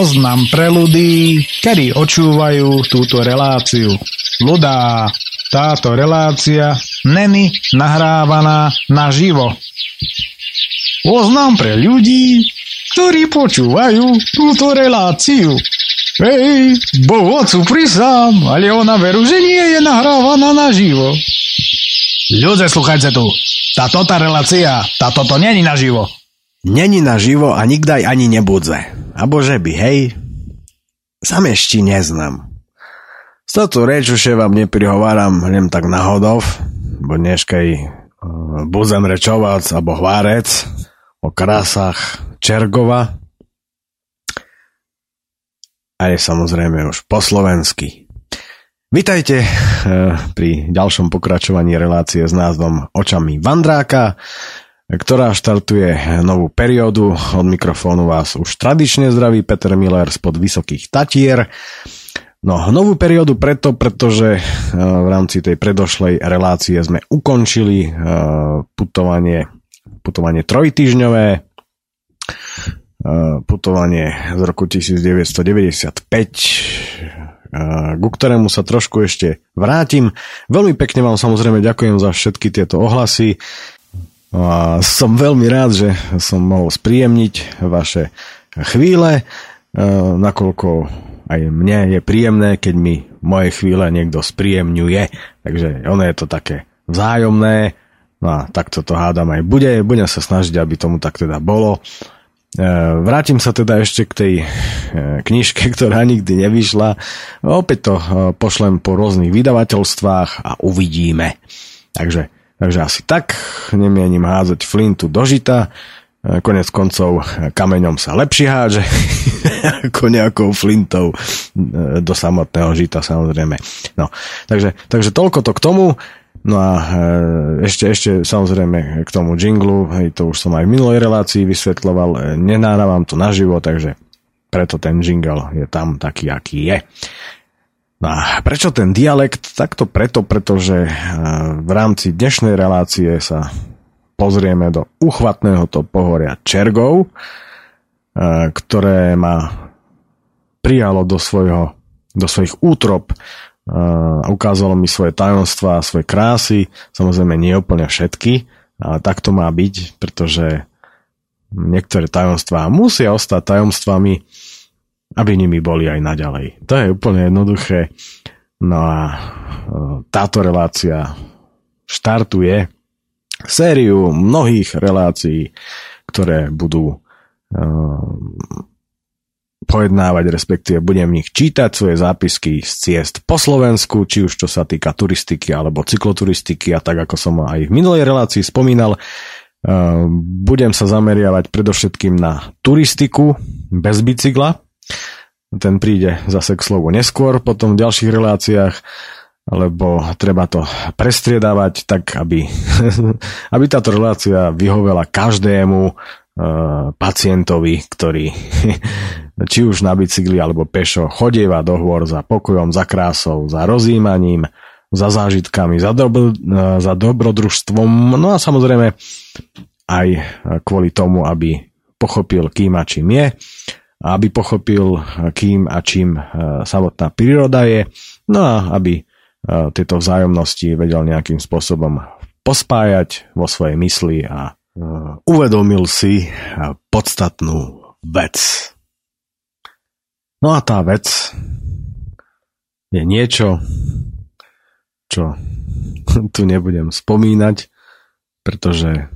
Oznam pre ľudí, ktorí očúvajú túto reláciu. Ľudá, táto relácia není nahrávaná naživo. Oznam pre ľudí, ktorí počúvajú túto reláciu. Hej, bo ocu ale ona veru, že nie je nahrávaná naživo. Ľudia, sluchajte tu. Táto tá relácia, táto to není naživo. Není naživo a nikdaj ani nebudze. A bože by, hej? Sam ešte neznám. Z toto reč už vám neprihováram len tak náhodov, bo dneškej uh, budem rečovať alebo hvárec o krásach Čergova, a je samozrejme už po slovensky. Vítajte uh, pri ďalšom pokračovaní relácie s názvom Očami Vandráka ktorá štartuje novú periódu. Od mikrofónu vás už tradične zdraví Peter Miller spod Vysokých Tatier. No, novú periódu preto, pretože eh, v rámci tej predošlej relácie sme ukončili eh, putovanie, putovanie trojtyžňové, eh, putovanie z roku 1995, ku ktorému sa trošku ešte vrátim. Veľmi pekne vám samozrejme ďakujem za všetky tieto ohlasy. A som veľmi rád, že som mohol spríjemniť vaše chvíle, e, nakoľko aj mne je príjemné, keď mi moje chvíle niekto spríjemňuje. Takže ono je to také vzájomné. No a takto to hádam aj bude. Budem sa snažiť, aby tomu tak teda bolo. E, vrátim sa teda ešte k tej e, knižke, ktorá nikdy nevyšla. Opäť to pošlem po rôznych vydavateľstvách a uvidíme. Takže Takže asi tak, nemienim hádzať flintu do žita, e, konec koncov kameňom sa lepšie háže ako nejakou flintou e, do samotného žita samozrejme. No, takže, takže toľko to k tomu. No a e, ešte, ešte samozrejme k tomu jinglu, hej, to už som aj v minulej relácii vysvetloval, nenáravam to naživo, takže preto ten jingle je tam taký, aký je. A prečo ten dialekt? Takto preto, pretože eh, v rámci dnešnej relácie sa pozrieme do uchvatného to pohoria Čergov, eh, ktoré ma prijalo do, svojho, do svojich útrop a eh, ukázalo mi svoje tajomstvá, svoje krásy, samozrejme nie úplne všetky, ale tak to má byť, pretože niektoré tajomstvá musia ostať tajomstvami, aby nimi boli aj naďalej. To je úplne jednoduché. No a e, táto relácia štartuje sériu mnohých relácií, ktoré budú uh, pojednávať, respektíve budem v nich čítať svoje zápisky z ciest po Slovensku, či už čo sa týka turistiky alebo cykloturistiky a tak ako som aj v minulej relácii spomínal, uh, budem sa zameriavať predovšetkým na turistiku bez bicykla, ten príde zase k slovu neskôr potom v ďalších reláciách, lebo treba to prestriedávať tak, aby, aby táto relácia vyhovela každému uh, pacientovi, ktorý či už na bicykli alebo pešo chodieva do hôr za pokojom, za krásou, za rozjímaním, za zážitkami, za, dobro, uh, za dobrodružstvom, no a samozrejme aj kvôli tomu, aby pochopil, kým a čím je aby pochopil, kým a čím e, samotná príroda je, no a aby e, tieto vzájomnosti vedel nejakým spôsobom pospájať vo svojej mysli a e, uvedomil si podstatnú vec. No a tá vec je niečo, čo tu nebudem spomínať, pretože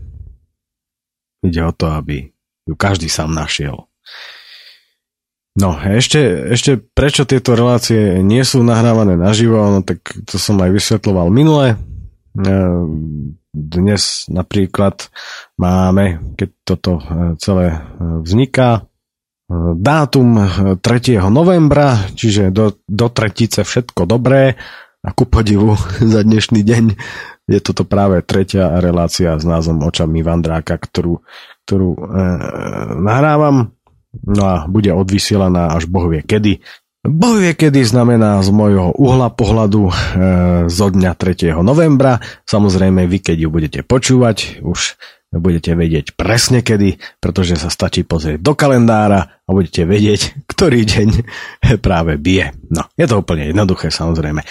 ide o to, aby ju každý sám našiel. No, ešte, ešte prečo tieto relácie nie sú nahrávané naživo, no tak to som aj vysvetloval minule. E, dnes napríklad máme, keď toto e, celé e, vzniká, dátum 3. novembra, čiže do, do tretice všetko dobré a ku podivu za dnešný deň je toto práve tretia relácia s názvom Očami Vandráka, ktorú, ktorú e, nahrávam No a bude odvysielaná až Boh vie kedy. Boh vie kedy znamená z môjho uhla pohľadu e, zo dňa 3. novembra. Samozrejme vy, keď ju budete počúvať, už budete vedieť presne kedy, pretože sa stačí pozrieť do kalendára a budete vedieť, ktorý deň práve bije. No, je to úplne jednoduché samozrejme. E,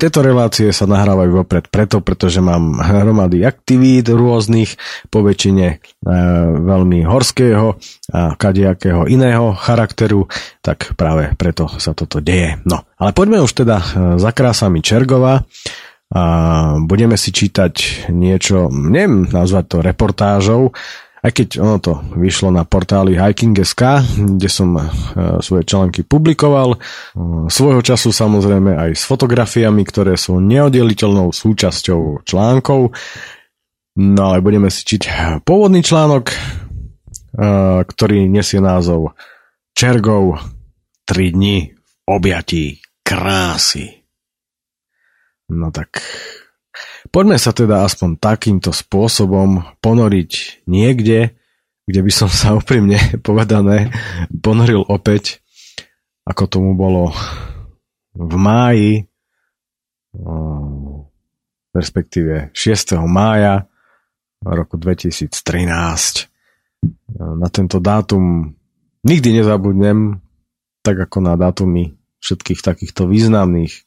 tieto relácie sa nahrávajú vopred preto, pretože mám hromady aktivít rôznych, po väčšine e, veľmi horského a kadejakého iného charakteru, tak práve preto sa toto deje. No, ale poďme už teda e, za krásami Čergova a budeme si čítať niečo, neviem nazvať to reportážou, aj keď ono to vyšlo na portáli Hiking.sk, kde som e, svoje články publikoval. E, svojho času samozrejme aj s fotografiami, ktoré sú neoddeliteľnou súčasťou článkov. No ale budeme si čítať pôvodný článok, e, ktorý nesie názov Čergov 3 dní v objatí krásy. No tak poďme sa teda aspoň takýmto spôsobom ponoriť niekde, kde by som sa úprimne povedané ponoril opäť, ako tomu bolo v máji, respektíve 6. mája roku 2013. Na tento dátum nikdy nezabudnem, tak ako na dátumy všetkých takýchto významných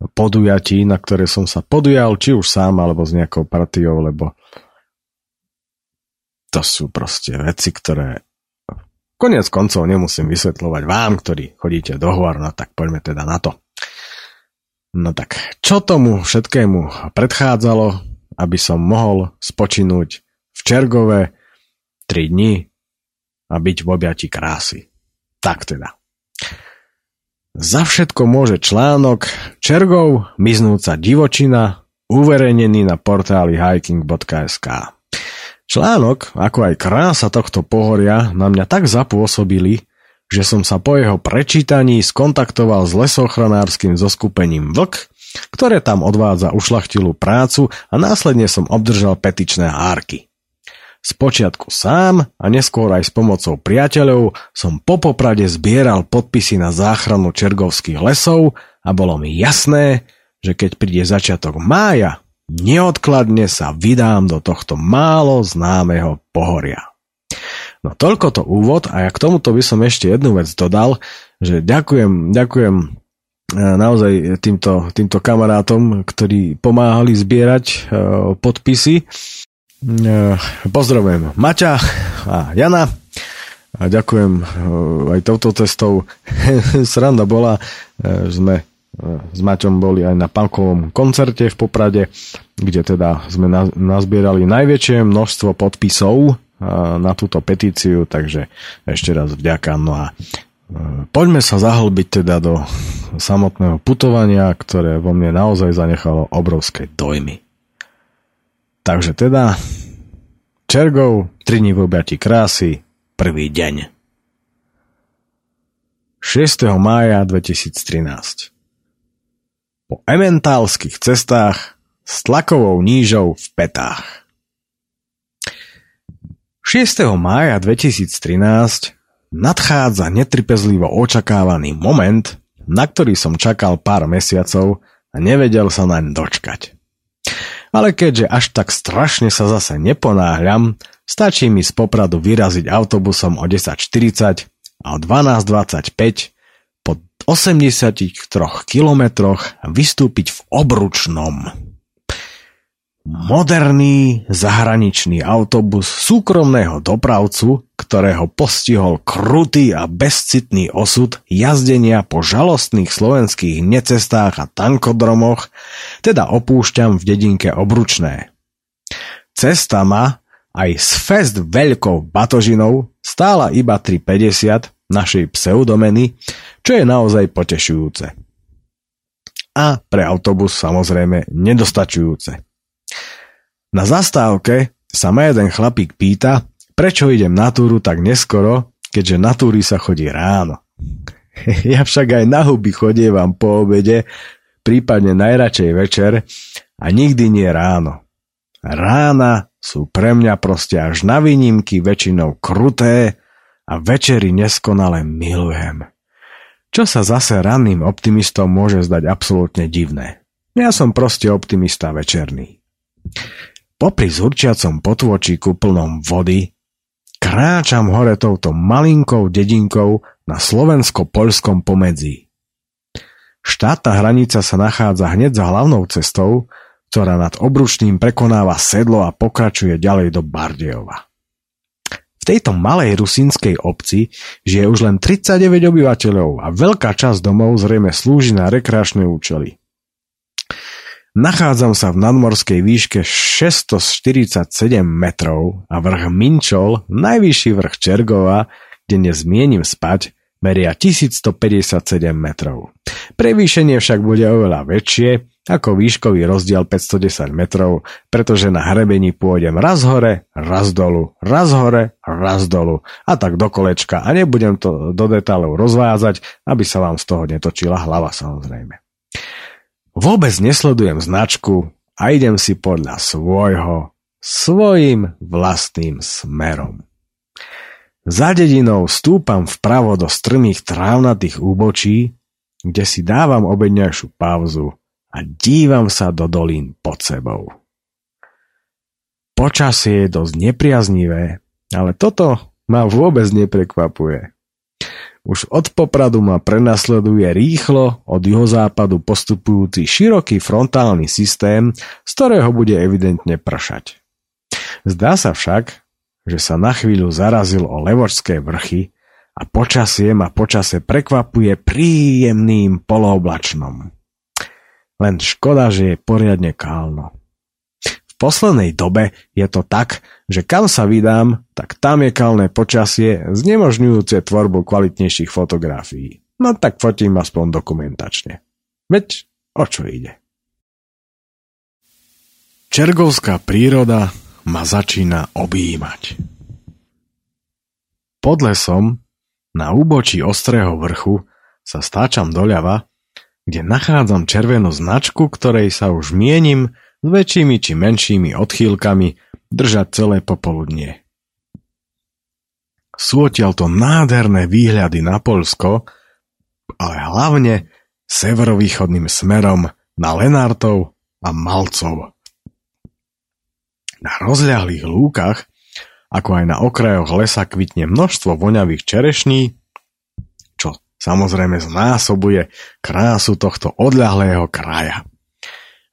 podujatí, na ktoré som sa podujal, či už sám, alebo s nejakou partiou, lebo to sú proste veci, ktoré konec koncov nemusím vysvetľovať vám, ktorí chodíte do hôr, no tak poďme teda na to. No tak, čo tomu všetkému predchádzalo, aby som mohol spočinúť v Čergove 3 dní a byť v objati krásy. Tak teda. Za všetko môže článok Čergov, miznúca divočina, uverejnený na portáli hiking.sk. Článok, ako aj krása tohto pohoria, na mňa tak zapôsobili, že som sa po jeho prečítaní skontaktoval s lesochranárskym zoskupením Vlk, ktoré tam odvádza ušlachtilú prácu a následne som obdržal petičné hárky. Spočiatku sám a neskôr aj s pomocou priateľov som po poprade zbieral podpisy na záchranu čergovských lesov a bolo mi jasné, že keď príde začiatok mája, neodkladne sa vydám do tohto málo známeho pohoria. No toľko to úvod a ja k tomuto by som ešte jednu vec dodal, že ďakujem, ďakujem e, naozaj týmto, týmto kamarátom, ktorí pomáhali zbierať e, podpisy pozdravujem Maťa a Jana a ďakujem eh, aj touto cestou. Sranda bola, že sme s Maťom boli aj na pankovom koncerte v Poprade, kde teda sme nazbierali najväčšie množstvo podpisov na túto petíciu, takže ešte raz vďaka. No a poďme sa zahlbiť teda do samotného putovania, ktoré vo mne naozaj zanechalo obrovské dojmy. Takže teda Čergov, 3 dní v objati krásy, prvý deň. 6. mája 2013 Po ementálskych cestách s tlakovou nížou v petách. 6. mája 2013 nadchádza netrpezlivo očakávaný moment, na ktorý som čakal pár mesiacov a nevedel sa naň dočkať. Ale keďže až tak strašne sa zase neponáhľam, stačí mi z Popradu vyraziť autobusom o 10.40 a o 12.25 po 83 kilometroch vystúpiť v Obručnom. Moderný zahraničný autobus súkromného dopravcu, ktorého postihol krutý a bezcitný osud jazdenia po žalostných slovenských necestách a tankodromoch, teda opúšťam v dedinke Obručné. Cesta ma aj s fest veľkou batožinou stála iba 3,50 našej pseudomeny, čo je naozaj potešujúce. A pre autobus samozrejme nedostačujúce. Na zastávke sa ma jeden chlapík pýta, prečo idem na túru tak neskoro, keďže na túry sa chodí ráno. Ja však aj na huby chodievam po obede, prípadne najradšej večer a nikdy nie ráno. Rána sú pre mňa proste až na výnimky väčšinou kruté a večery neskonale milujem. Čo sa zase ranným optimistom môže zdať absolútne divné. Ja som proste optimista večerný. Popri zurčiacom potôčiku plnom vody kráčam hore touto malinkou dedinkou na slovensko-poľskom pomedzi. Štátna hranica sa nachádza hneď za hlavnou cestou, ktorá nad obručným prekonáva sedlo a pokračuje ďalej do Bardejova. V tejto malej rusínskej obci žije už len 39 obyvateľov a veľká časť domov zrejme slúži na rekreačné účely. Nachádzam sa v nadmorskej výške 647 metrov a vrch Minčol, najvyšší vrch Čergova, kde nezmienim spať, meria 1157 metrov. Prevýšenie však bude oveľa väčšie ako výškový rozdiel 510 metrov, pretože na hrebení pôjdem raz hore, raz dolu, raz hore, raz dolu a tak do kolečka a nebudem to do detailov rozvázať, aby sa vám z toho netočila hlava samozrejme. Vôbec nesledujem značku a idem si podľa svojho, svojim vlastným smerom. Za dedinou stúpam vpravo do strmých trávnatých úbočí, kde si dávam obedňajšiu pauzu a dívam sa do dolín pod sebou. Počasie je dosť nepriaznivé, ale toto ma vôbec neprekvapuje. Už od Popradu ma prenasleduje rýchlo od juhozápadu postupujúci široký frontálny systém, z ktorého bude evidentne pršať. Zdá sa však, že sa na chvíľu zarazil o levočské vrchy a počasie ma počase prekvapuje príjemným polooblačnom. Len škoda, že je poriadne kálno poslednej dobe je to tak, že kam sa vydám, tak tam je kalné počasie znemožňujúce tvorbu kvalitnejších fotografií. No tak fotím aspoň dokumentačne. Veď o čo ide? Čergovská príroda ma začína objímať. Pod lesom, na úbočí ostrého vrchu, sa stáčam doľava, kde nachádzam červenú značku, ktorej sa už mienim s väčšími či menšími odchýlkami držať celé popoludnie. Sú to nádherné výhľady na Polsko, ale hlavne severovýchodným smerom na Lenartov a Malcov. Na rozľahlých lúkach, ako aj na okrajoch lesa kvitne množstvo voňavých čerešní, čo samozrejme znásobuje krásu tohto odľahlého kraja.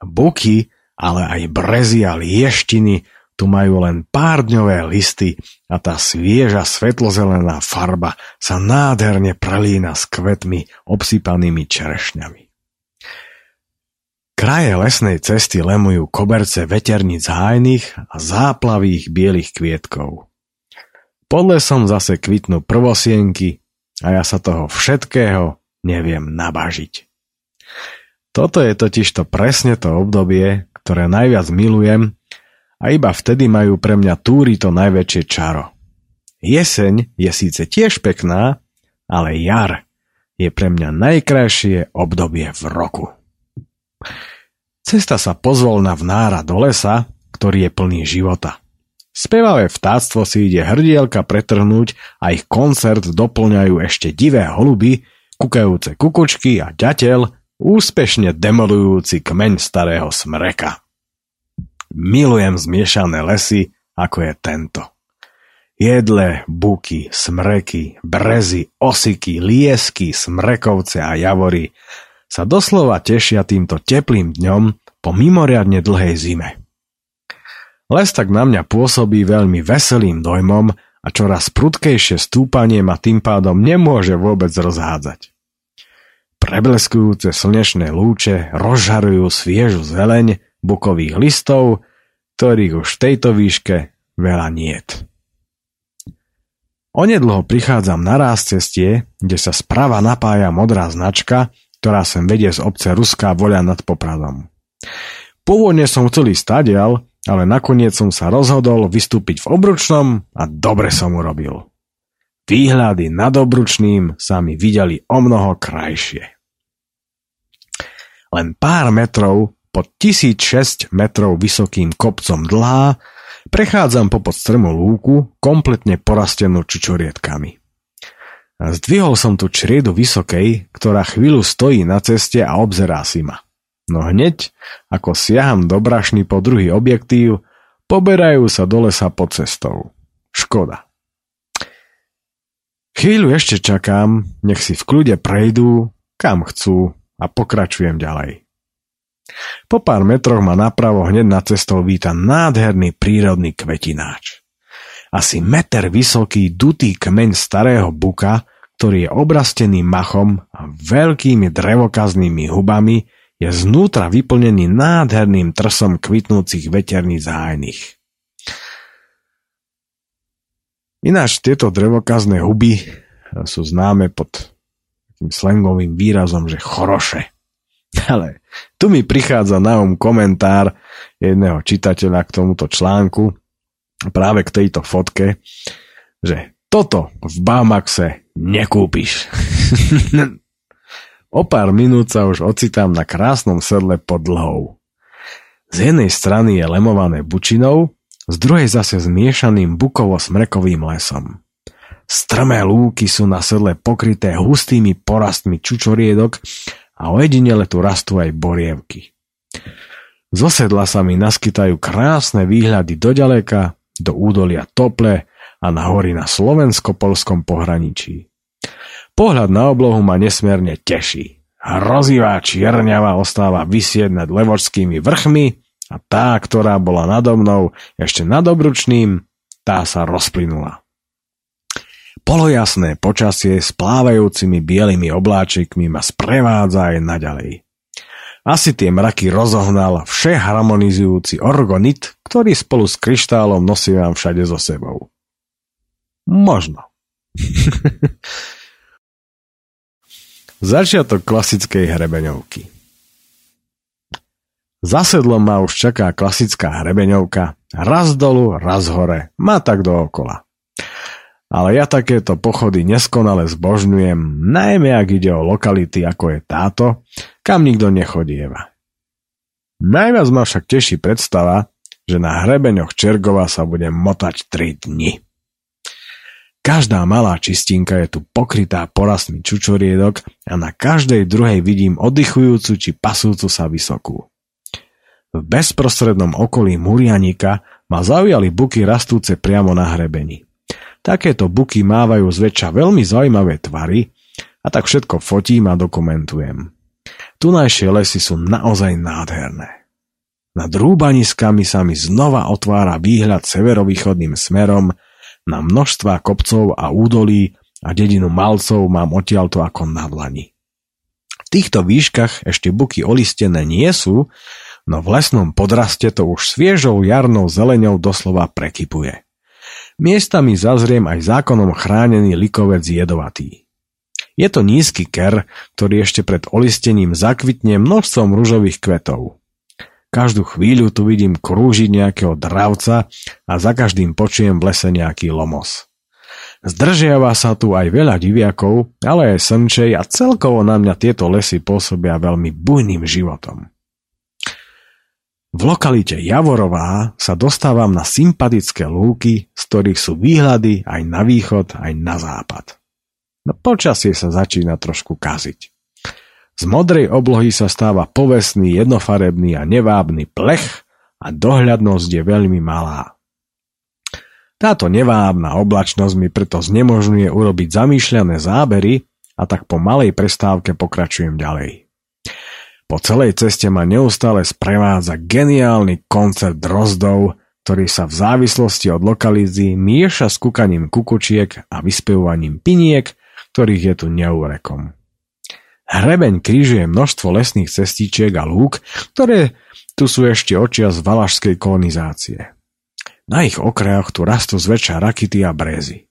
Buky ale aj brezy a lieštiny tu majú len pár dňové listy a tá svieža svetlozelená farba sa nádherne prelína s kvetmi obsypanými čerešňami. Kraje lesnej cesty lemujú koberce veterníc hájnych a záplavých bielých kvietkov. Pod lesom zase kvitnú prvosienky a ja sa toho všetkého neviem nabažiť. Toto je totiž to presne to obdobie, ktoré najviac milujem a iba vtedy majú pre mňa túry to najväčšie čaro. Jeseň je síce tiež pekná, ale jar je pre mňa najkrajšie obdobie v roku. Cesta sa pozvolna vnára do lesa, ktorý je plný života. Spevavé vtáctvo si ide hrdielka pretrhnúť a ich koncert doplňajú ešte divé holuby, kukajúce kukučky a ďateľ, úspešne demolujúci kmeň starého smreka. Milujem zmiešané lesy, ako je tento. Jedle, buky, smreky, brezy, osiky, liesky, smrekovce a javory sa doslova tešia týmto teplým dňom po mimoriadne dlhej zime. Les tak na mňa pôsobí veľmi veselým dojmom a čoraz prudkejšie stúpanie ma tým pádom nemôže vôbec rozhádzať. Prebleskujúce slnečné lúče rozžarujú sviežu zeleň bukových listov, ktorých už v tejto výške veľa niet. Onedlho prichádzam na ráz cestie, kde sa sprava napája modrá značka, ktorá sem vedie z obce Ruská voľa nad Popradom. Pôvodne som chcel ísť stadial, ale nakoniec som sa rozhodol vystúpiť v obručnom a dobre som urobil. Výhľady nad obručným sa mi videli o mnoho krajšie. Len pár metrov pod 1006 metrov vysokým kopcom dlhá prechádzam popod strmu lúku, kompletne porastenú čučorietkami. Zdvihol som tu čriedu vysokej, ktorá chvíľu stojí na ceste a obzerá si ma. No hneď, ako siaham do brašny po druhý objektív, Poberajú sa do lesa pod cestou. Škoda. Chvíľu ešte čakám, nech si v kľude prejdú, kam chcú a pokračujem ďalej. Po pár metroch ma napravo hneď na cestou víta nádherný prírodný kvetináč. Asi meter vysoký dutý kmeň starého buka, ktorý je obrastený machom a veľkými drevokaznými hubami, je znútra vyplnený nádherným trsom kvitnúcich veterných zájnych. Ináč tieto drevokazné huby sú známe pod takým slangovým výrazom, že choroše. Ale tu mi prichádza na um komentár jedného čitateľa k tomuto článku, práve k tejto fotke, že toto v Bamaxe nekúpiš. o pár minút sa už ocitám na krásnom sedle pod dlhou. Z jednej strany je lemované bučinou, z druhej zase zmiešaným bukovo-smrekovým lesom. Strmé lúky sú na sedle pokryté hustými porastmi čučoriedok a ojedinele tu rastú aj borievky. Zo sedla sa mi naskytajú krásne výhľady do ďaleka, do údolia Tople a na hory na slovensko-polskom pohraničí. Pohľad na oblohu ma nesmierne teší. Hrozivá čierňava ostáva vysieť nad levočskými vrchmi a tá, ktorá bola nado mnou ešte nad obručným, tá sa rozplynula. Polojasné počasie s plávajúcimi bielými obláčikmi ma sprevádza aj naďalej. Asi tie mraky rozohnal vše harmonizujúci orgonit, ktorý spolu s kryštálom nosím všade so sebou. Možno. Začiatok klasickej hrebeňovky. Za sedlom ma už čaká klasická hrebeňovka. Raz dolu, raz hore. Má tak dookola. Ale ja takéto pochody neskonale zbožňujem, najmä ak ide o lokality ako je táto, kam nikto nechodíva. Najviac ma však teší predstava, že na hrebeňoch Čergova sa budem motať 3 dni. Každá malá čistinka je tu pokrytá porastmi čučoriedok a na každej druhej vidím oddychujúcu či pasúcu sa vysokú. V bezprostrednom okolí Murianika ma zaujali buky rastúce priamo na hrebení. Takéto buky mávajú zväčša veľmi zaujímavé tvary a tak všetko fotím a dokumentujem. Tunajšie lesy sú naozaj nádherné. Nad rúbaniskami sa mi znova otvára výhľad severovýchodným smerom na množstva kopcov a údolí a dedinu Malcov mám odtiaľto ako na dlani. V týchto výškach ešte buky olistené nie sú, no v lesnom podraste to už sviežou jarnou zeleňou doslova prekypuje. Miestami zazriem aj zákonom chránený likovec jedovatý. Je to nízky ker, ktorý ešte pred olistením zakvitne množstvom rúžových kvetov. Každú chvíľu tu vidím krúžiť nejakého dravca a za každým počujem v lese nejaký lomos. Zdržiava sa tu aj veľa diviakov, ale aj srnčej a celkovo na mňa tieto lesy pôsobia veľmi bujným životom. V lokalite Javorová sa dostávam na sympatické lúky, z ktorých sú výhľady aj na východ, aj na západ. No počasie sa začína trošku kaziť. Z modrej oblohy sa stáva povestný, jednofarebný a nevábny plech a dohľadnosť je veľmi malá. Táto nevábna oblačnosť mi preto znemožňuje urobiť zamýšľané zábery a tak po malej prestávke pokračujem ďalej. Po celej ceste ma neustále sprevádza geniálny koncert drozdov, ktorý sa v závislosti od lokalízy mieša s kúkaním kukučiek a vyspevovaním piniek, ktorých je tu neúrekom. Hrebeň krížuje množstvo lesných cestičiek a lúk, ktoré tu sú ešte očia z valašskej kolonizácie. Na ich okrajoch tu rastú zväčša rakity a brézy.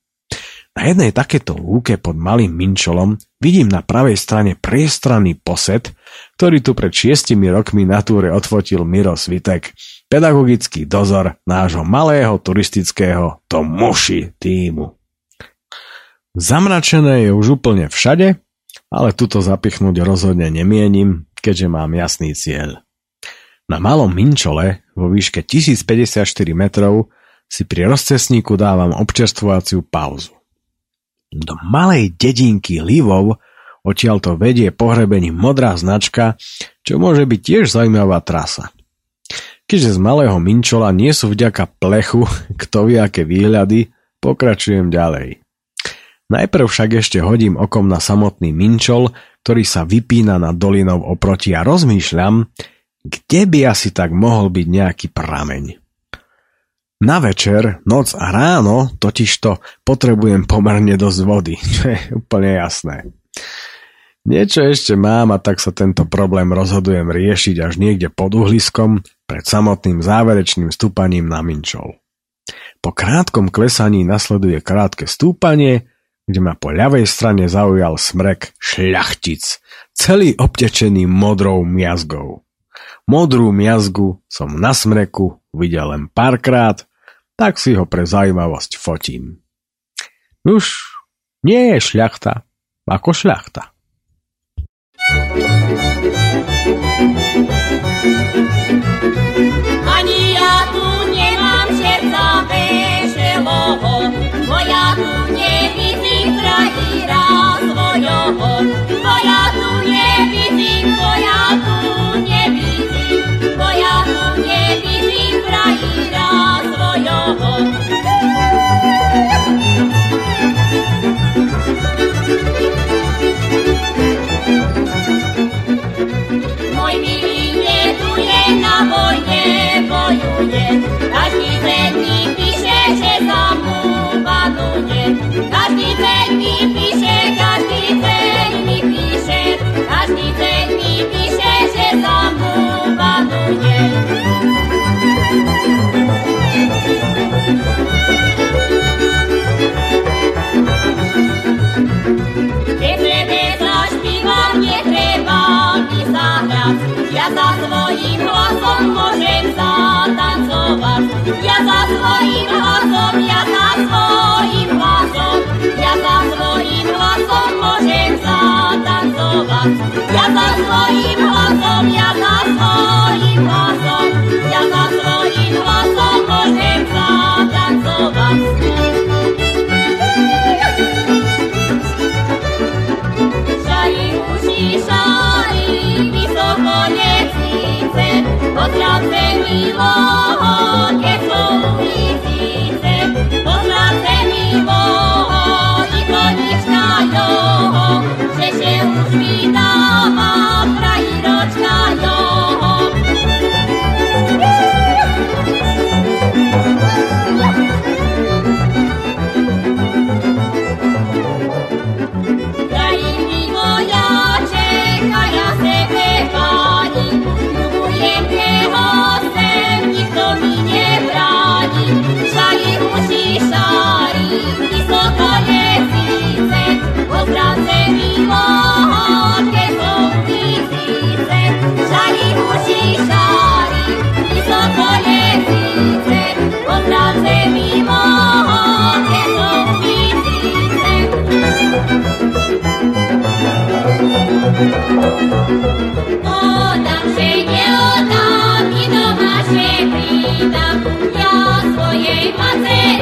Na jednej takéto lúke pod malým minčolom vidím na pravej strane priestranný posed, ktorý tu pred šiestimi rokmi na túre odfotil Miro Svitek, pedagogický dozor nášho malého turistického Tomuši týmu. Zamračené je už úplne všade, ale tuto zapichnúť rozhodne nemienim, keďže mám jasný cieľ. Na malom minčole vo výške 1054 metrov si pri rozcesníku dávam občerstvovaciu pauzu. Do malej dedinky Livov odtiaľ to vedie pohrebením modrá značka, čo môže byť tiež zaujímavá trasa. Keďže z malého minčola nie sú vďaka plechu, kto vie aké výhľady, pokračujem ďalej. Najprv však ešte hodím okom na samotný minčol, ktorý sa vypína nad dolinou oproti a rozmýšľam, kde by asi tak mohol byť nejaký prameň. Na večer, noc a ráno totižto potrebujem pomerne dosť vody, čo je úplne jasné. Niečo ešte mám a tak sa tento problém rozhodujem riešiť až niekde pod uhliskom pred samotným záverečným stúpaním na minčol. Po krátkom klesaní nasleduje krátke stúpanie, kde ma po ľavej strane zaujal smrek šľachtic, celý obtečený modrou miazgou. Modrú miazgu som na smreku videl len párkrát, tak si ho pre zaujímavosť fotím. Už nie je šľachta ako šľachta. Ani ja tu nemám srdca veselého, bo ja tu nevidím krajíra svojho, vojne, bojuje, každý deň mi píše, že za mu banuje. Každý deň mi píše, každý deň mi píše, každý deň mi píše, že za mu banuje. Keď tebe zašpívam, netreba mi zahrať. Ja za svojím hlasom môžem zatancovať. Ja za svojím hlasom, ja za svojím hlasom, ja za svojím hlasom môžem zatancovať. Ja za svojím hlasom, ja za svojím hlasom, ja za svojím hlasom môžem zatancovať. Uši, Odám, že neodám, i doma, že pridám. Ja svojej maceri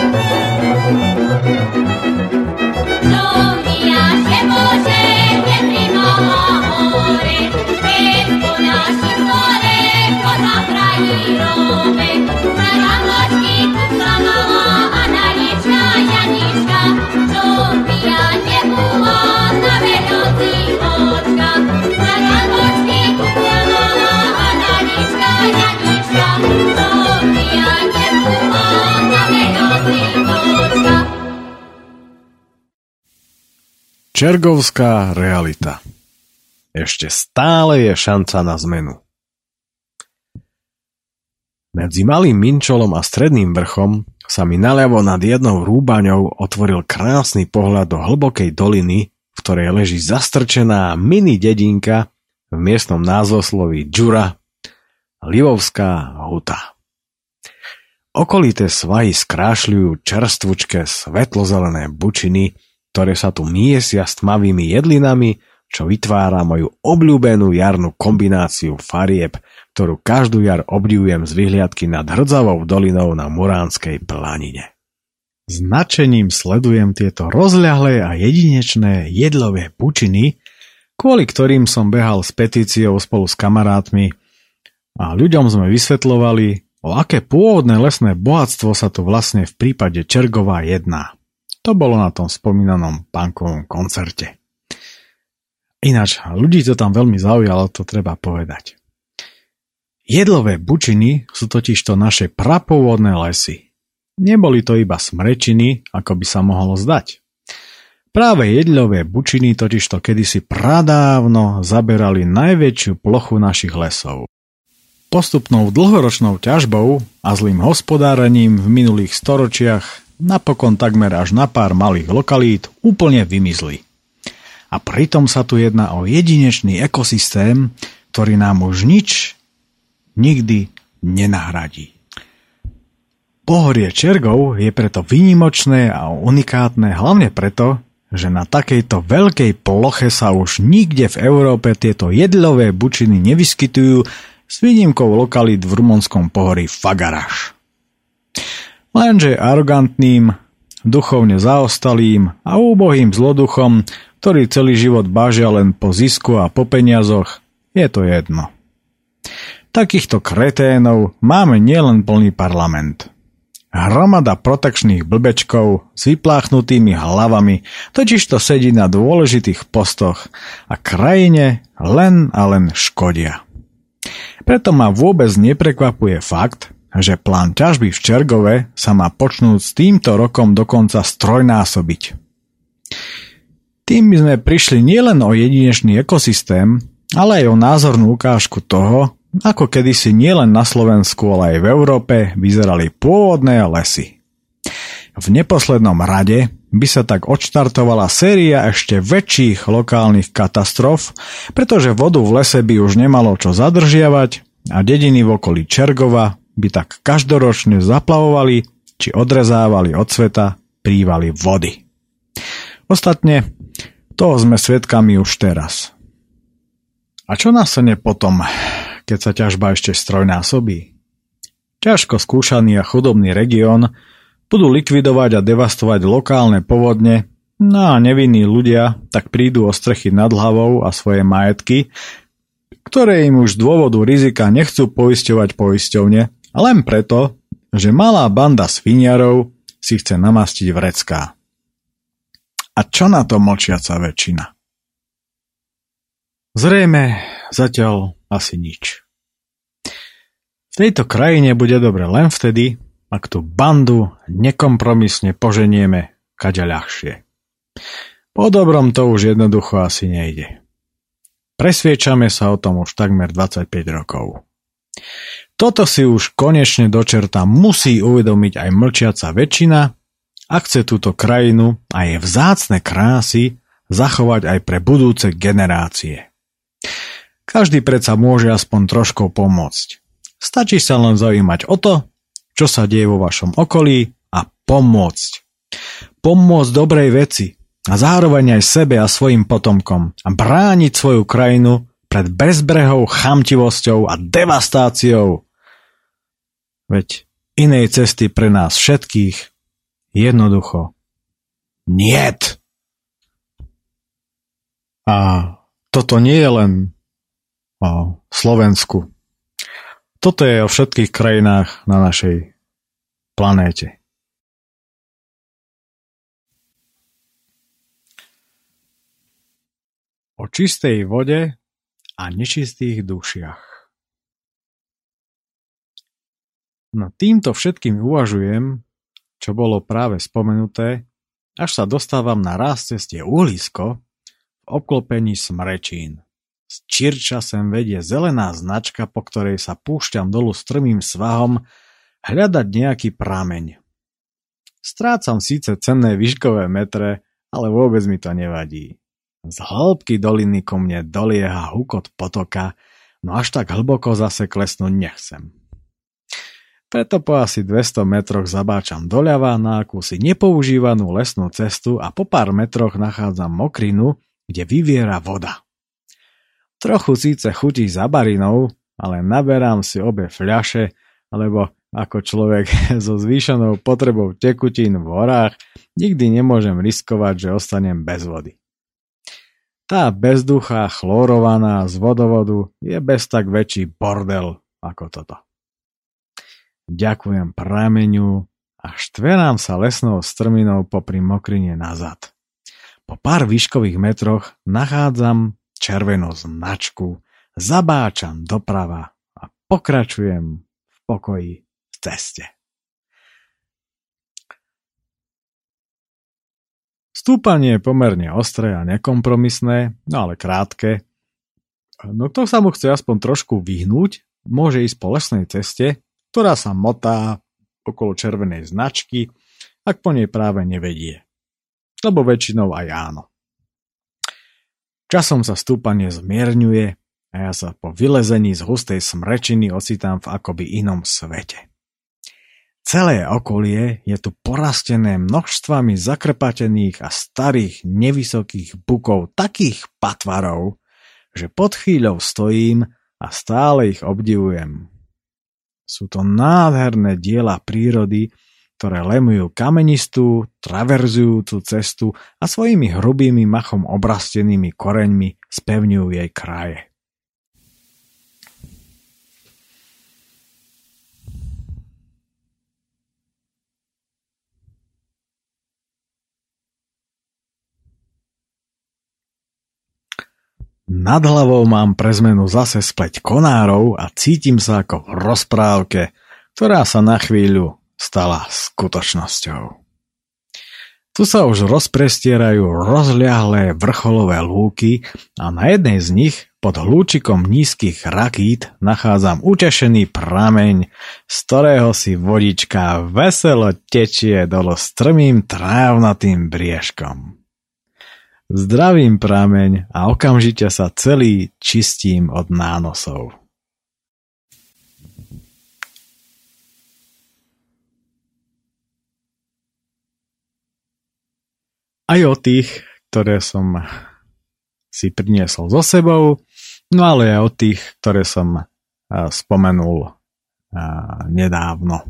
Čergovská realita. Ešte stále je šanca na zmenu. Medzi malým minčolom a stredným vrchom sa mi naľavo nad jednou rúbaňou otvoril krásny pohľad do hlbokej doliny, v ktorej leží zastrčená mini dedinka v miestnom názvosloví Džura, Livovská huta. Okolité svahy skrášľujú čerstvučké svetlozelené bučiny, ktoré sa tu miesia s tmavými jedlinami, čo vytvára moju obľúbenú jarnú kombináciu farieb, ktorú každú jar obdivujem z vyhliadky nad hrdzavou dolinou na Muránskej planine. Značením sledujem tieto rozľahlé a jedinečné jedlové pučiny, kvôli ktorým som behal s petíciou spolu s kamarátmi a ľuďom sme vysvetlovali, o aké pôvodné lesné bohatstvo sa tu vlastne v prípade Čergová jedná. To bolo na tom spomínanom punkovom koncerte. Ináč, ľudí to tam veľmi zaujalo, to treba povedať. Jedlové bučiny sú totižto naše prapôvodné lesy. Neboli to iba smrečiny, ako by sa mohlo zdať. Práve jedľové bučiny totižto kedysi pradávno zaberali najväčšiu plochu našich lesov. Postupnou dlhoročnou ťažbou a zlým hospodárením v minulých storočiach napokon takmer až na pár malých lokalít úplne vymizli. A pritom sa tu jedná o jedinečný ekosystém, ktorý nám už nič nikdy nenahradí. Pohorie Čergov je preto výnimočné a unikátne hlavne preto, že na takejto veľkej ploche sa už nikde v Európe tieto jedlové bučiny nevyskytujú s výnimkou lokalít v rumunskom pohorí Fagaraš. Lenže arogantným, duchovne zaostalým a úbohým zloduchom, ktorý celý život bážia len po zisku a po peniazoch, je to jedno. Takýchto kreténov máme nielen plný parlament. Hromada protekčných blbečkov s vypláchnutými hlavami totiž to sedí na dôležitých postoch a krajine len a len škodia. Preto ma vôbec neprekvapuje fakt, že plán ťažby v Čergove sa má počnúť s týmto rokom dokonca strojnásobiť. Tým by sme prišli nielen o jedinečný ekosystém, ale aj o názornú ukážku toho, ako kedysi nielen na Slovensku, ale aj v Európe vyzerali pôvodné lesy. V neposlednom rade by sa tak odštartovala séria ešte väčších lokálnych katastrof, pretože vodu v lese by už nemalo čo zadržiavať a dediny v okolí Čergova by tak každoročne zaplavovali či odrezávali od sveta prívaly vody. Ostatne, toho sme svedkami už teraz. A čo nastane potom, keď sa ťažba ešte strojnásobí? Ťažko skúšaný a chudobný región budú likvidovať a devastovať lokálne povodne, no a nevinní ľudia tak prídu o strechy nad hlavou a svoje majetky, ktoré im už z dôvodu rizika nechcú poisťovať poisťovne, len preto, že malá banda sviniarov si chce namastiť vrecká. A čo na to močiaca väčšina? Zrejme zatiaľ asi nič. V tejto krajine bude dobre len vtedy, ak tú bandu nekompromisne poženieme kade ľahšie. Po dobrom to už jednoducho asi nejde. Presviečame sa o tom už takmer 25 rokov. Toto si už konečne dočerta musí uvedomiť aj mlčiaca väčšina, ak chce túto krajinu a je vzácne krásy zachovať aj pre budúce generácie. Každý predsa môže aspoň trošku pomôcť. Stačí sa len zaujímať o to, čo sa deje vo vašom okolí a pomôcť. Pomôcť dobrej veci a zároveň aj sebe a svojim potomkom a brániť svoju krajinu pred bezbrehou chamtivosťou a devastáciou. Veď inej cesty pre nás všetkých jednoducho niet. A toto nie je len o Slovensku. Toto je o všetkých krajinách na našej planéte. O čistej vode a nečistých dušiach. No týmto všetkým uvažujem, čo bolo práve spomenuté, až sa dostávam na ráz ceste uhlisko v obklopení smrečín. Z Čirča sem vedie zelená značka, po ktorej sa púšťam dolu strmým svahom hľadať nejaký prameň. Strácam síce cenné výškové metre, ale vôbec mi to nevadí. Z hĺbky doliny ko mne dolieha hukot potoka, no až tak hlboko zase klesnúť nechcem. Preto po asi 200 metroch zabáčam doľava na akúsi nepoužívanú lesnú cestu a po pár metroch nachádzam mokrinu, kde vyviera voda. Trochu síce chutí za barinou, ale naberám si obe fľaše, lebo ako človek so zvýšenou potrebou tekutín v horách nikdy nemôžem riskovať, že ostanem bez vody. Tá bezduchá chlorovaná z vodovodu je bez tak väčší bordel ako toto. Ďakujem prameňu a štverám sa lesnou strminou popri mokrine nazad. Po pár výškových metroch nachádzam červenú značku, zabáčam doprava a pokračujem v pokoji v ceste. Stúpanie je pomerne ostré a nekompromisné, no ale krátke. No kto sa mu chce aspoň trošku vyhnúť, môže ísť po lesnej ceste, ktorá sa motá okolo červenej značky, ak po nej práve nevedie. Lebo väčšinou aj áno. Časom sa stúpanie zmierňuje a ja sa po vylezení z hustej smrečiny ocitám v akoby inom svete. Celé okolie je tu porastené množstvami zakrpatených a starých nevysokých bukov takých patvarov, že pod chvíľou stojím a stále ich obdivujem. Sú to nádherné diela prírody, ktoré lemujú kamenistú, traverzujúcu cestu a svojimi hrubými machom obrastenými koreňmi spevňujú jej kraje. Nad hlavou mám pre zmenu zase spleť konárov a cítim sa ako v rozprávke, ktorá sa na chvíľu stala skutočnosťou. Tu sa už rozprestierajú rozľahlé vrcholové lúky a na jednej z nich pod hlúčikom nízkych rakít nachádzam utešený prameň, z ktorého si vodička veselo tečie dolo strmým trávnatým briežkom. Zdravím prameň a okamžite sa celý čistím od nánosov. Aj o tých, ktoré som si priniesol so sebou, no ale aj o tých, ktoré som spomenul nedávno.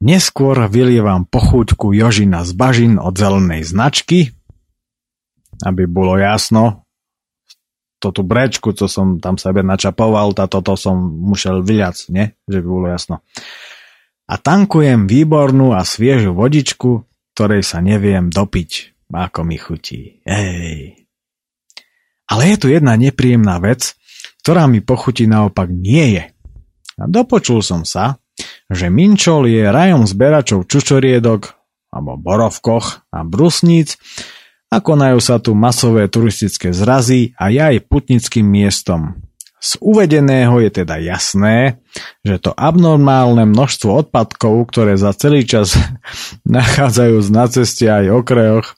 Neskôr vylievam pochúťku Jožina z bažin od zelenej značky, aby bolo jasno. Toto brečku, co som tam sebe načapoval, táto to som musel vyliať, nie? Že by bolo jasno. A tankujem výbornú a sviežu vodičku, ktorej sa neviem dopiť, ako mi chutí. Ej. Ale je tu jedna nepríjemná vec, ktorá mi pochutí naopak nie je. A dopočul som sa, že Minčol je rajom zberačov čučoriedok alebo borovkoch a brusníc a konajú sa tu masové turistické zrazy a je aj putnickým miestom. Z uvedeného je teda jasné, že to abnormálne množstvo odpadkov, ktoré za celý čas nachádzajú na ceste aj okrajoch,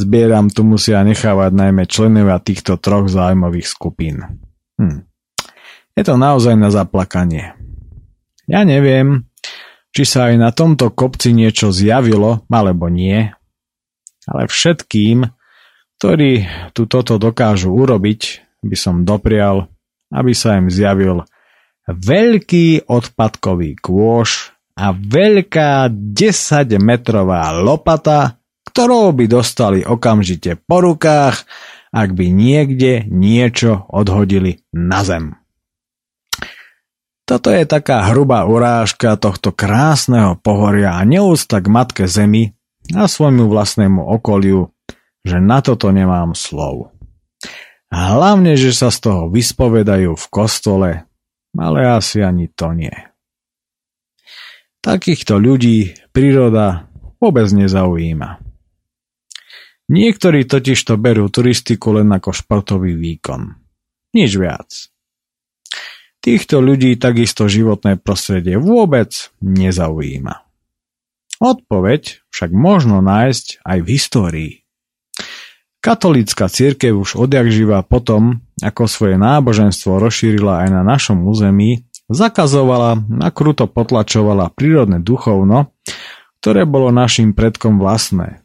zbieram tu musia nechávať najmä členovia týchto troch zájmových skupín. Hm. Je to naozaj na zaplakanie. Ja neviem, či sa aj na tomto kopci niečo zjavilo, alebo nie, ale všetkým, ktorí tu toto dokážu urobiť, by som doprial, aby sa im zjavil veľký odpadkový kôš a veľká 10-metrová lopata, ktorou by dostali okamžite po rukách, ak by niekde niečo odhodili na zem. Toto je taká hrubá urážka tohto krásneho pohoria a neústa k matke zemi a svojmu vlastnému okoliu, že na toto nemám slov. Hlavne, že sa z toho vyspovedajú v kostole, ale asi ani to nie. Takýchto ľudí príroda vôbec nezaujíma. Niektorí totiž to berú turistiku len ako športový výkon. Nič viac. Týchto ľudí takisto životné prostredie vôbec nezaujíma. Odpoveď však možno nájsť aj v histórii. Katolícka církev už odjak živa potom, ako svoje náboženstvo rozšírila aj na našom území, zakazovala a kruto potlačovala prírodné duchovno, ktoré bolo našim predkom vlastné.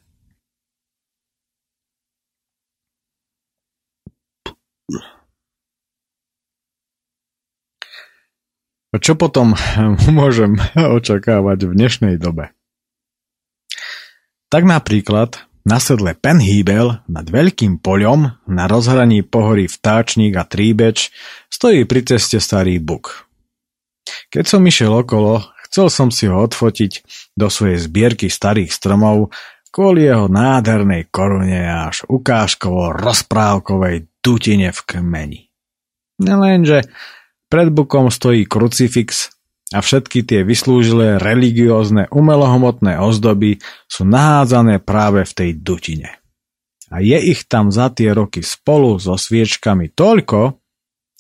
Čo potom môžem očakávať v dnešnej dobe? Tak napríklad na sedle Penhýbel nad veľkým poľom na rozhraní pohorí Vtáčnik a Tríbeč stojí pri ceste starý buk. Keď som išiel okolo, chcel som si ho odfotiť do svojej zbierky starých stromov kvôli jeho nádhernej korune až ukážkovo rozprávkovej dutine v kmeni. Nelenže pred bukom stojí krucifix a všetky tie vyslúžilé religiózne umelohmotné ozdoby sú nahádzané práve v tej dutine. A je ich tam za tie roky spolu so sviečkami toľko,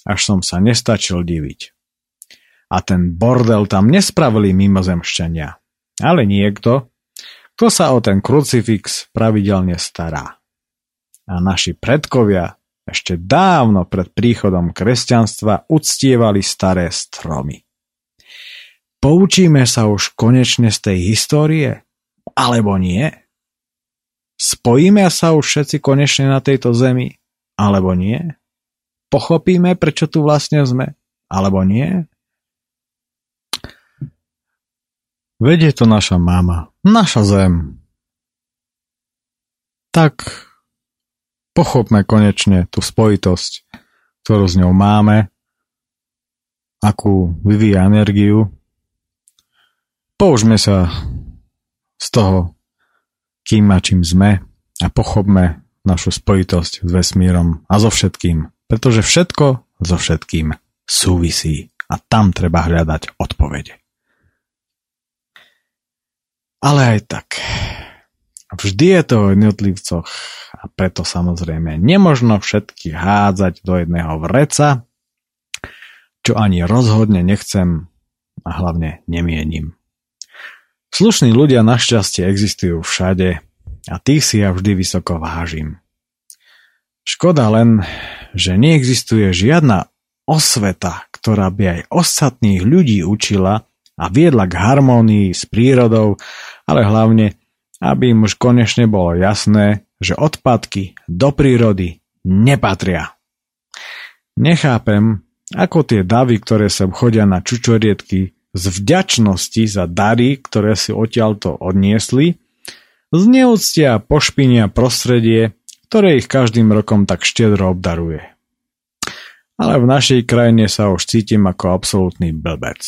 až som sa nestačil diviť. A ten bordel tam nespravili mimozemšťania, ale niekto, kto sa o ten krucifix pravidelne stará. A naši predkovia ešte dávno pred príchodom kresťanstva uctievali staré stromy. Poučíme sa už konečne z tej histórie? Alebo nie? Spojíme sa už všetci konečne na tejto zemi? Alebo nie? Pochopíme, prečo tu vlastne sme? Alebo nie? Vedie to naša mama, naša zem. Tak pochopme konečne tú spojitosť, ktorú s ňou máme, akú vyvíja energiu. Použme sa z toho, kým a čím sme a pochopme našu spojitosť s vesmírom a so všetkým, pretože všetko so všetkým súvisí a tam treba hľadať odpovede. Ale aj tak, Vždy je to o jednotlivcoch a preto samozrejme nemožno všetky hádzať do jedného vreca, čo ani rozhodne nechcem a hlavne nemienim. Slušní ľudia našťastie existujú všade a tých si ja vždy vysoko vážim. Škoda len, že neexistuje žiadna osveta, ktorá by aj ostatných ľudí učila a viedla k harmónii s prírodou, ale hlavne aby im už konečne bolo jasné, že odpadky do prírody nepatria. Nechápem, ako tie davy, ktoré sem chodia na čučoriedky z vďačnosti za dary, ktoré si odtiaľto odniesli, zneúctia a pošpinia prostredie, ktoré ich každým rokom tak štedro obdaruje. Ale v našej krajine sa už cítim ako absolútny blbec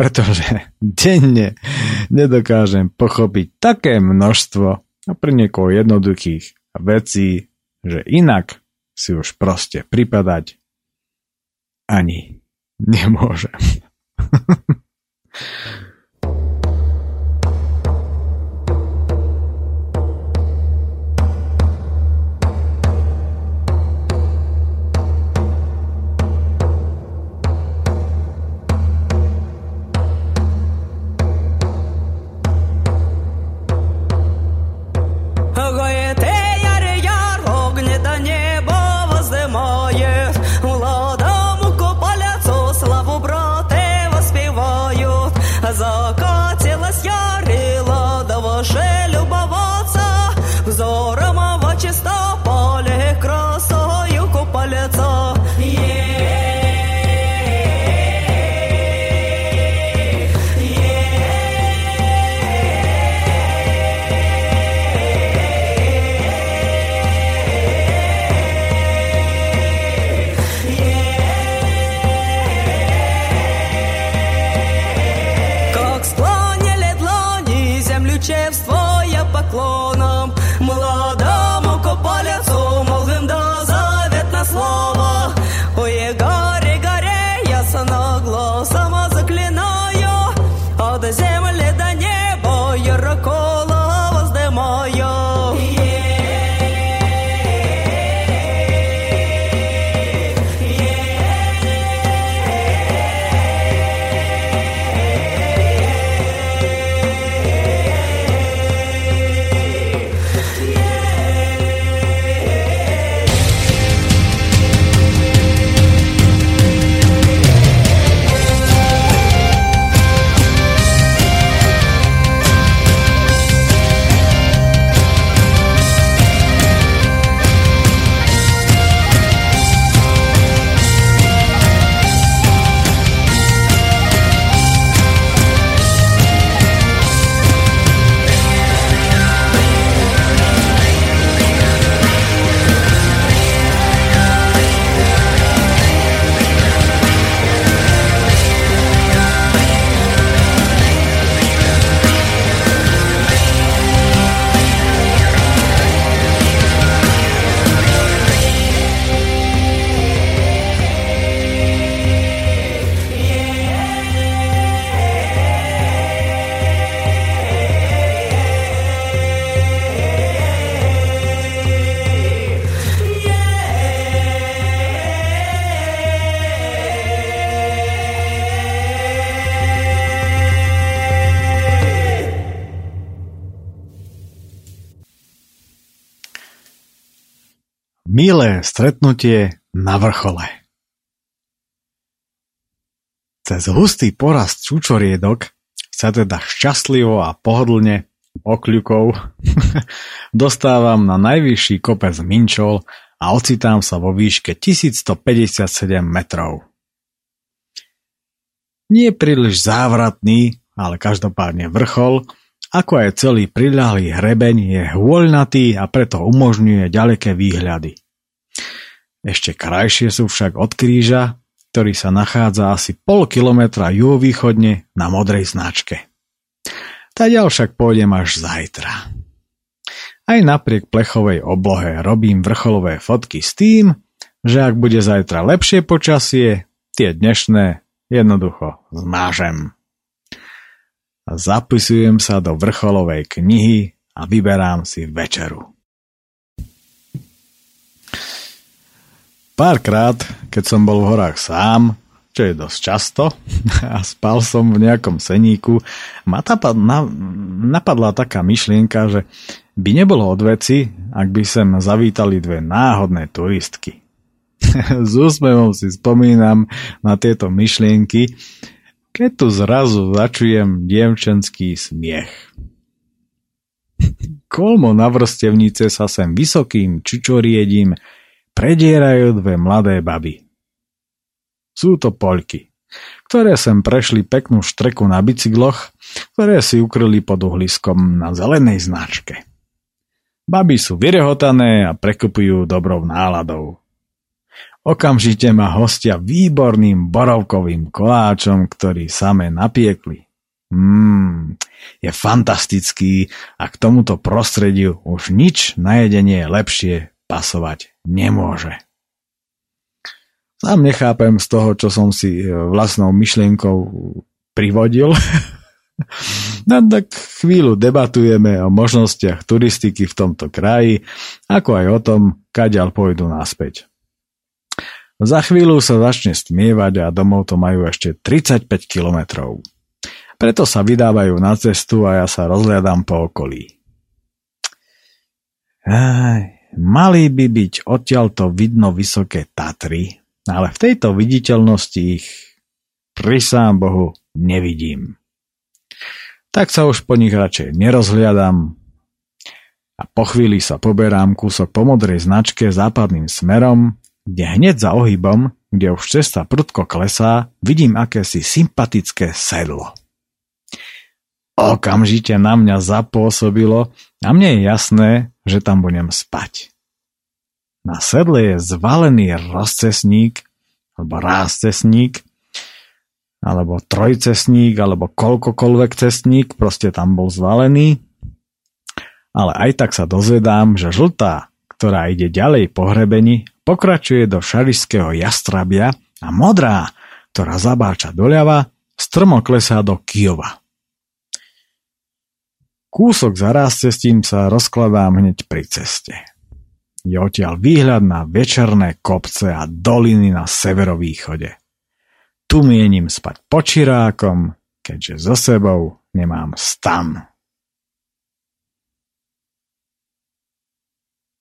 pretože denne nedokážem pochopiť také množstvo a pre niekoho jednoduchých vecí, že inak si už proste pripadať ani nemôžem. поклоном. Milé stretnutie na vrchole. Cez hustý porast čučoriedok sa teda šťastlivo a pohodlne okľukov dostávam na najvyšší kopec Minčol a ocitám sa vo výške 1157 metrov. Nie príliš závratný, ale každopádne vrchol, ako aj celý priľahlý hrebeň je hôľnatý a preto umožňuje ďaleké výhľady. Ešte krajšie sú však od kríža, ktorý sa nachádza asi pol kilometra juhovýchodne na modrej značke. Tadiaľ však pôjdem až zajtra. Aj napriek plechovej oblohe robím vrcholové fotky s tým, že ak bude zajtra lepšie počasie, tie dnešné jednoducho zmážem. Zapisujem sa do vrcholovej knihy a vyberám si večeru. Párkrát, keď som bol v horách sám, čo je dosť často, a spal som v nejakom seníku, ma napadla taká myšlienka, že by nebolo od veci, ak by sem zavítali dve náhodné turistky. S úsmevom si spomínam na tieto myšlienky, keď tu zrazu začujem dievčenský smiech. Kolmo na vrstevnice sa sem vysokým čučoriedím predierajú dve mladé baby. Sú to poľky, ktoré sem prešli peknú štreku na bicykloch, ktoré si ukryli pod uhliskom na zelenej značke. Baby sú vyrehotané a prekupujú dobrou náladou. Okamžite ma hostia výborným borovkovým koláčom, ktorý same napiekli. Mmm, je fantastický a k tomuto prostrediu už nič na jedenie lepšie pasovať nemôže. Sám nechápem z toho, čo som si e, vlastnou myšlienkou privodil. No tak chvíľu debatujeme o možnostiach turistiky v tomto kraji, ako aj o tom, kaďal pôjdu naspäť. Za chvíľu sa začne stmievať a domov to majú ešte 35 kilometrov. Preto sa vydávajú na cestu a ja sa rozhľadám po okolí. Aj, Mali by byť odtiaľto vidno vysoké Tatry, ale v tejto viditeľnosti ich pri sám Bohu nevidím. Tak sa už po nich radšej nerozhliadam a po chvíli sa poberám kúsok po modrej značke západným smerom, kde hneď za ohybom, kde už cesta prudko klesá, vidím akési sympatické sedlo. Okamžite na mňa zapôsobilo a mne je jasné, že tam budem spať. Na sedle je zvalený rozcesník, alebo rázcesník, alebo trojcesník, alebo koľkokoľvek cestník, proste tam bol zvalený. Ale aj tak sa dozvedám, že žltá, ktorá ide ďalej po hrebení, pokračuje do šarišského jastrabia a modrá, ktorá zabáča doľava, strmo klesá do Kijova. Kúsok za cestím sa rozkladám hneď pri ceste. Je odtiaľ výhľad na večerné kopce a doliny na severovýchode. Tu mienim spať počirákom, keďže so sebou nemám stan.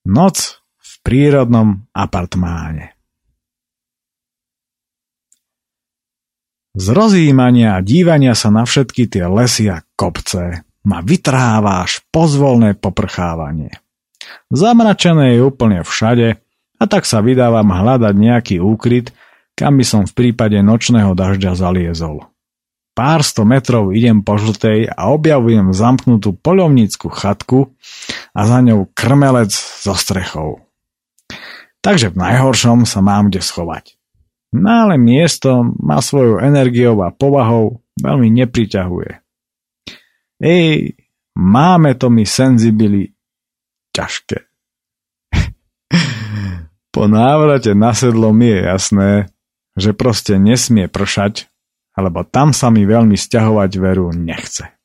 Noc v prírodnom apartmáne. Z rozjímania a dívania sa na všetky tie lesy a kopce ma vytrháva až pozvolné poprchávanie. Zamračené je úplne všade a tak sa vydávam hľadať nejaký úkryt, kam by som v prípade nočného dažďa zaliezol. Pár sto metrov idem po žltej a objavujem zamknutú poľovnícku chatku a za ňou krmelec so strechou. Takže v najhoršom sa mám kde schovať. No ale miesto má svoju energiou a povahou veľmi nepriťahuje. Ej, máme to my senzibili ťažké. po návrate na sedlo mi je jasné, že proste nesmie pršať, alebo tam sa mi veľmi stiahovať veru nechce.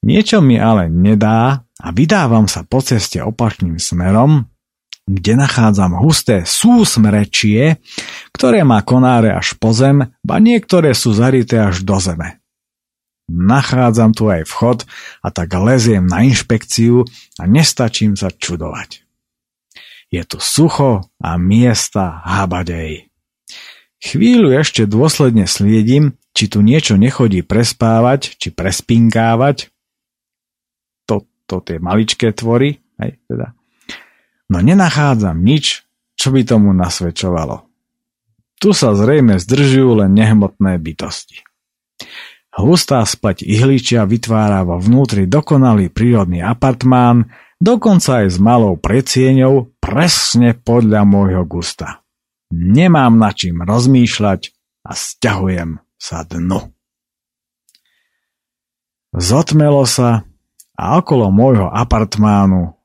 Niečo mi ale nedá a vydávam sa po ceste opačným smerom, kde nachádzam husté súsmrečie, ktoré má konáre až po zem, ba niektoré sú zarité až do zeme. Nachádzam tu aj vchod a tak leziem na inšpekciu a nestačím sa čudovať. Je tu sucho a miesta habadej. Chvíľu ešte dôsledne sliedím, či tu niečo nechodí prespávať, či prespinkávať. To, to tie maličké tvory, hej, teda. No nenachádzam nič, čo by tomu nasvedčovalo. Tu sa zrejme zdržujú len nehmotné bytosti. Hustá spať ihličia vytvára vo vnútri dokonalý prírodný apartmán, dokonca aj s malou precieňou, presne podľa môjho gusta. Nemám na čím rozmýšľať a stiahujem sa dnu. Zotmelo sa a okolo môjho apartmánu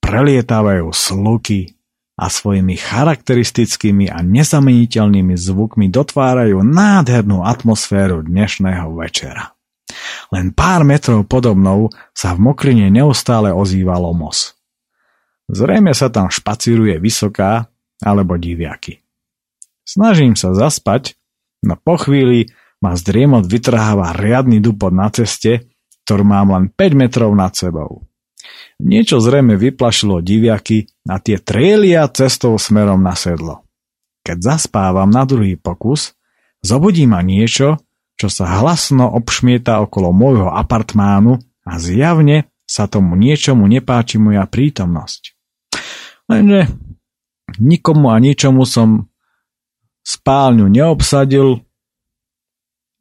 prelietavajú sluky a svojimi charakteristickými a nezameniteľnými zvukmi dotvárajú nádhernú atmosféru dnešného večera. Len pár metrov podobnou sa v mokrine neustále ozývalo mos. Zrejme sa tam špacíruje vysoká alebo diviaky. Snažím sa zaspať, no po chvíli ma z vytrháva riadny dupot na ceste, ktorú mám len 5 metrov nad sebou. Niečo zrejme vyplašilo diviaky a tie trielia cestou smerom na sedlo. Keď zaspávam na druhý pokus, zobudí ma niečo, čo sa hlasno obšmieta okolo môjho apartmánu a zjavne sa tomu niečomu nepáči moja prítomnosť. Lenže nikomu a ničomu som spálňu neobsadil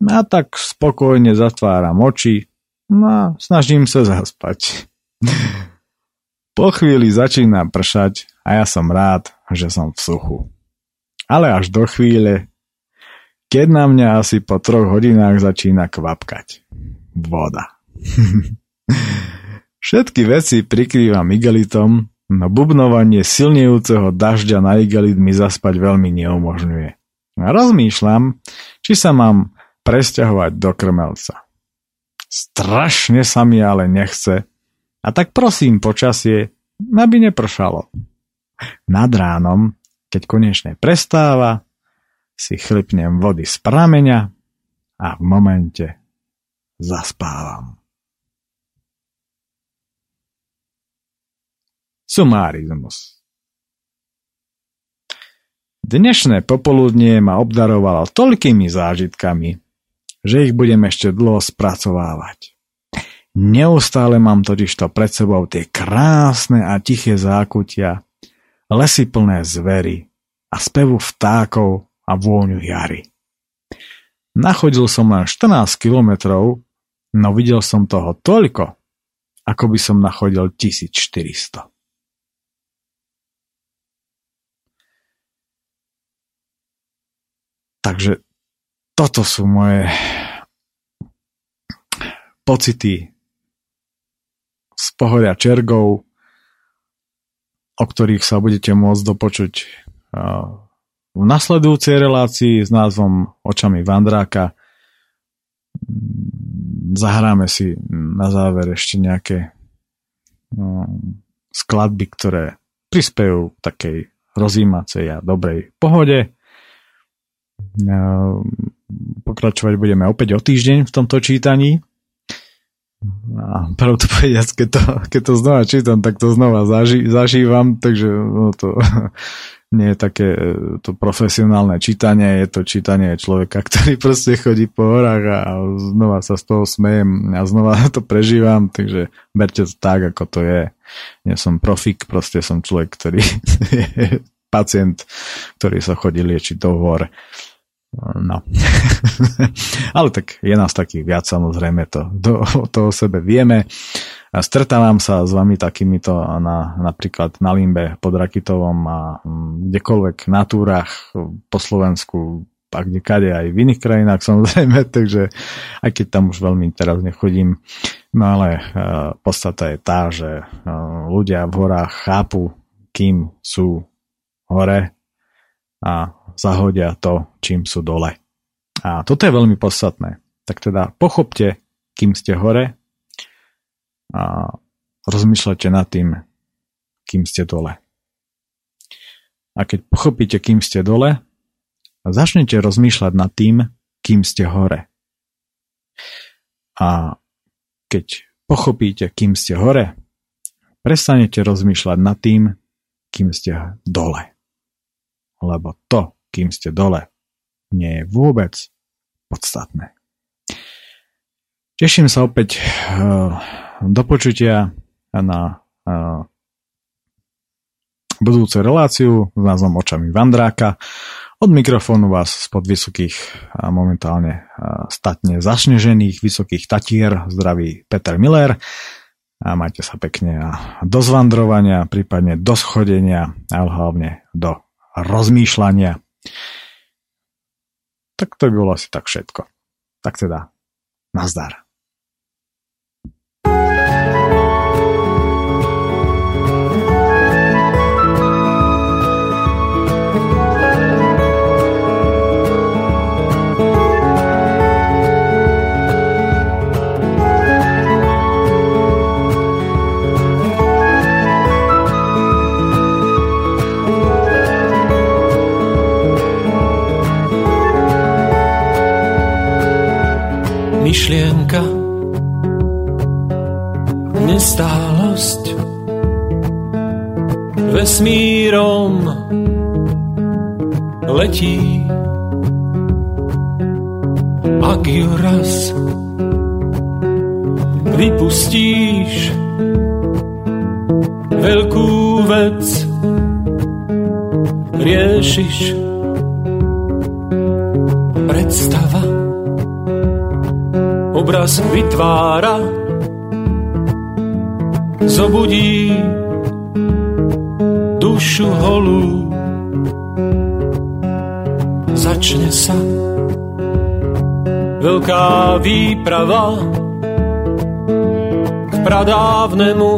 a tak spokojne zatváram oči a snažím sa zaspať. Po chvíli začína pršať a ja som rád, že som v suchu. Ale až do chvíle, keď na mňa asi po troch hodinách začína kvapkať. Voda. Všetky veci prikrývam igelitom No bubnovanie silnejúceho dažďa na igelit mi zaspať veľmi neumožňuje. Rozmýšľam, či sa mám presťahovať do krmelca. Strašne sa mi ale nechce. A tak prosím počasie, aby nepršalo. Nad ránom, keď konečne prestáva, si chlipnem vody z prameňa a v momente zaspávam. Sumárizmus Dnešné popoludnie ma obdarovalo toľkými zážitkami, že ich budem ešte dlho spracovávať. Neustále mám totižto pred sebou tie krásne a tiché zákutia, lesy plné zvery a spevu vtákov a vôňu jary. Nachodil som len 14 kilometrov, no videl som toho toľko, ako by som nachodil 1400. Takže toto sú moje pocity pohoria čergov, o ktorých sa budete môcť dopočuť v nasledujúcej relácii s názvom Očami Vandráka. Zahráme si na záver ešte nejaké skladby, ktoré prispejú takej rozímacej a dobrej pohode. Pokračovať budeme opäť o týždeň v tomto čítaní. A pravdu povediac, keď to, keď to znova čítam, tak to znova zaži, zažívam, takže no to nie je také to profesionálne čítanie, je to čítanie človeka, ktorý proste chodí po horách a znova sa z toho smejem a znova to prežívam, takže berte to tak, ako to je. Nie som profik, proste som človek, ktorý je pacient, ktorý sa chodí liečiť do hor. No. Ale tak je nás takých viac, samozrejme, to, to, to o sebe vieme. Stretávam sa s vami takýmito na, napríklad na Limbe pod Rakitovom a mm, kdekoľvek na túrach po Slovensku a kde aj v iných krajinách samozrejme, takže aj keď tam už veľmi teraz nechodím, no ale uh, podstata je tá, že uh, ľudia v horách chápu, kým sú hore a zahodia to, čím sú dole. A toto je veľmi podstatné. Tak teda pochopte, kým ste hore a rozmýšľate nad tým, kým ste dole. A keď pochopíte, kým ste dole, začnete rozmýšľať nad tým, kým ste hore. A keď pochopíte, kým ste hore, prestanete rozmýšľať nad tým, kým ste dole. Lebo to, kým ste dole, nie je vôbec podstatné. Teším sa opäť uh, do počutia na uh, budúcu reláciu s názvom Očami Vandráka. Od mikrofónu vás spod vysokých a momentálne statne zašnežených vysokých tatier zdraví Peter Miller a majte sa pekne a do zvandrovania, prípadne do schodenia, ale hlavne do rozmýšľania. Tak to by bolo asi tak všetko. Tak teda, nazdar. Myšlienka, nestálosť vesmírom letí. Ak ju raz vypustíš veľkú vec, riešiš predstava obraz vytvára, zobudí dušu holú. Začne sa veľká výprava k pradávnemu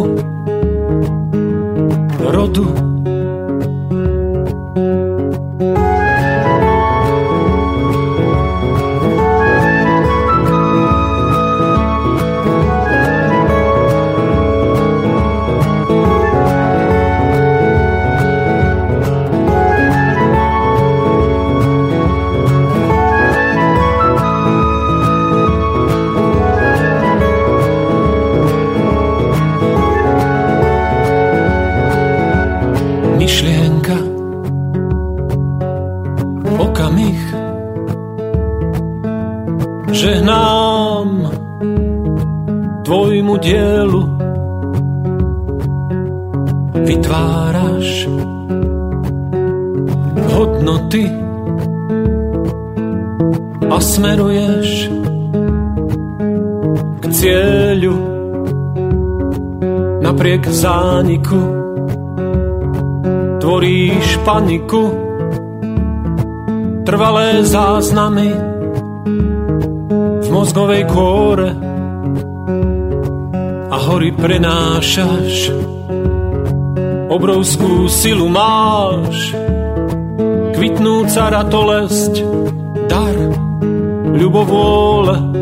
rodu. Zániku tvoríš paniku trvalé záznamy v mozgovej kôre a hory prenášaš. Obrovskú silu máš kvitnúca ratolesť dar ľubovôle